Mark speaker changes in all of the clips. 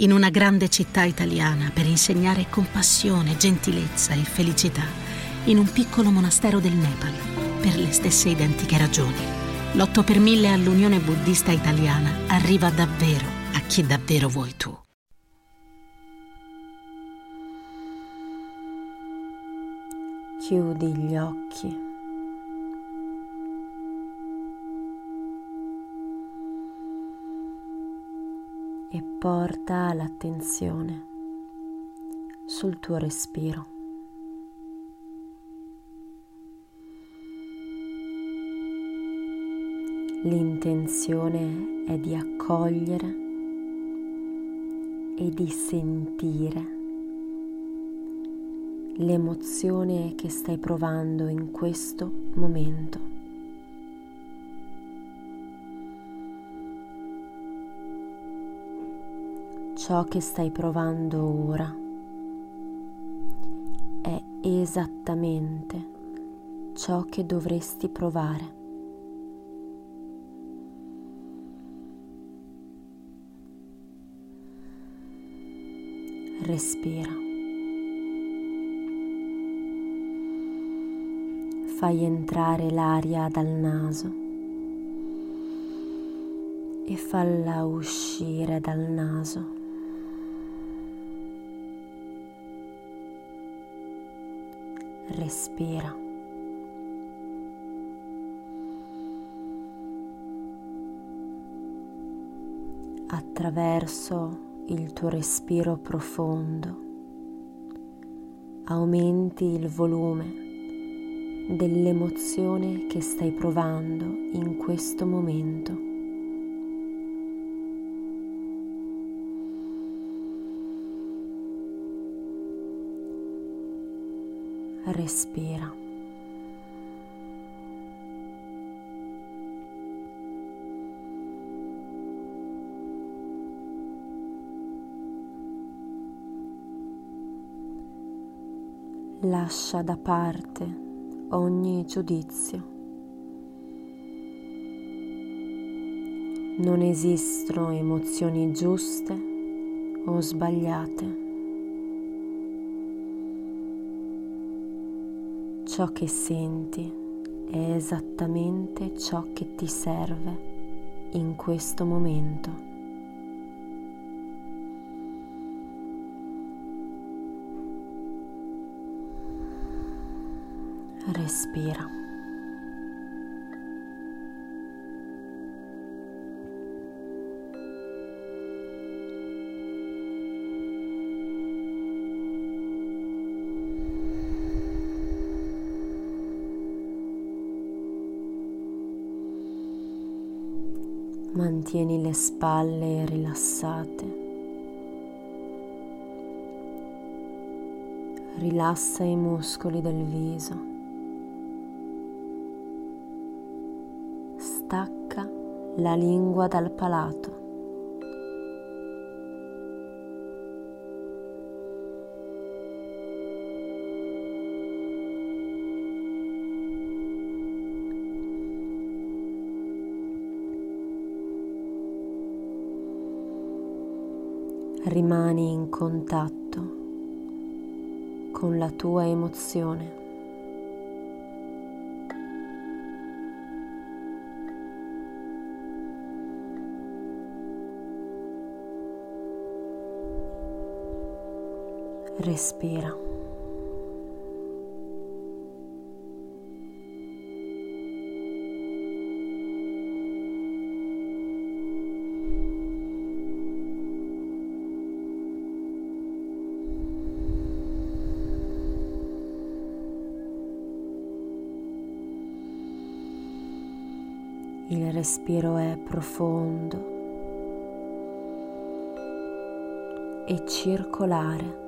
Speaker 1: in una grande città italiana per insegnare compassione, gentilezza e felicità, in un piccolo monastero del Nepal, per le stesse identiche ragioni. L'8 per 1000 all'Unione Buddista Italiana arriva davvero a chi davvero vuoi tu.
Speaker 2: Chiudi gli occhi. E porta l'attenzione sul tuo respiro. L'intenzione è di accogliere e di sentire l'emozione che stai provando in questo momento. Ciò che stai provando ora è esattamente ciò che dovresti provare. Respira. Fai entrare l'aria dal naso e falla uscire dal naso. Respira. Attraverso il tuo respiro profondo aumenti il volume dell'emozione che stai provando in questo momento. Respira. Lascia da parte ogni giudizio. Non esistono emozioni giuste o sbagliate. Ciò che senti è esattamente ciò che ti serve in questo momento. Respira. Mantieni le spalle rilassate. Rilassa i muscoli del viso. Stacca la lingua dal palato. Rimani in contatto con la tua emozione. Respira. Il respiro è profondo e circolare.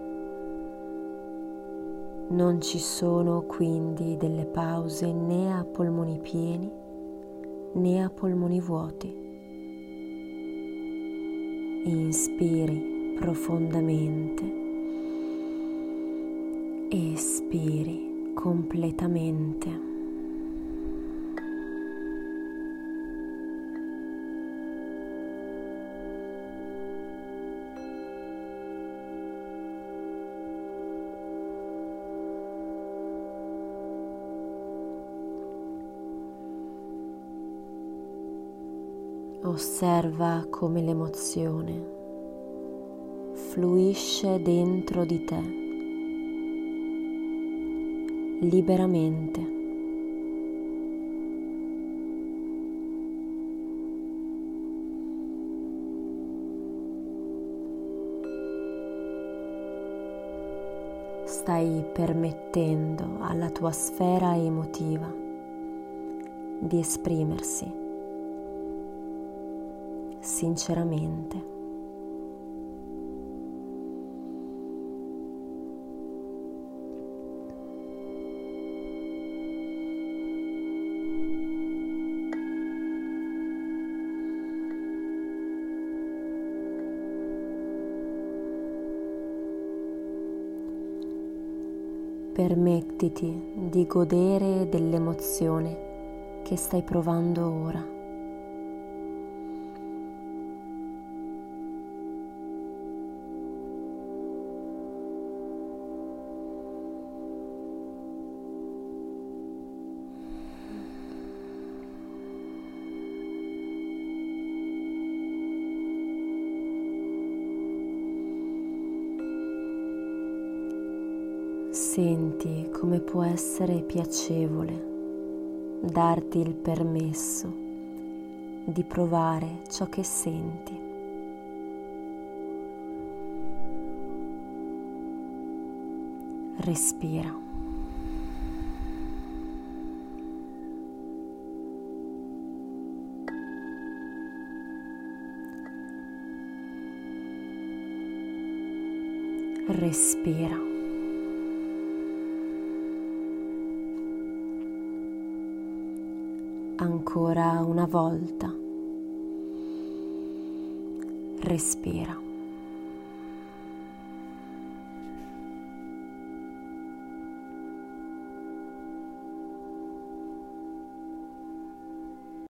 Speaker 2: Non ci sono quindi delle pause né a polmoni pieni né a polmoni vuoti. Inspiri profondamente, espiri completamente. Osserva come l'emozione fluisce dentro di te liberamente. Stai permettendo alla tua sfera emotiva di esprimersi sinceramente. Permettiti di godere dell'emozione che stai provando ora. Senti come può essere piacevole darti il permesso di provare ciò che senti. Respira. Respira. Ancora una volta. Respira.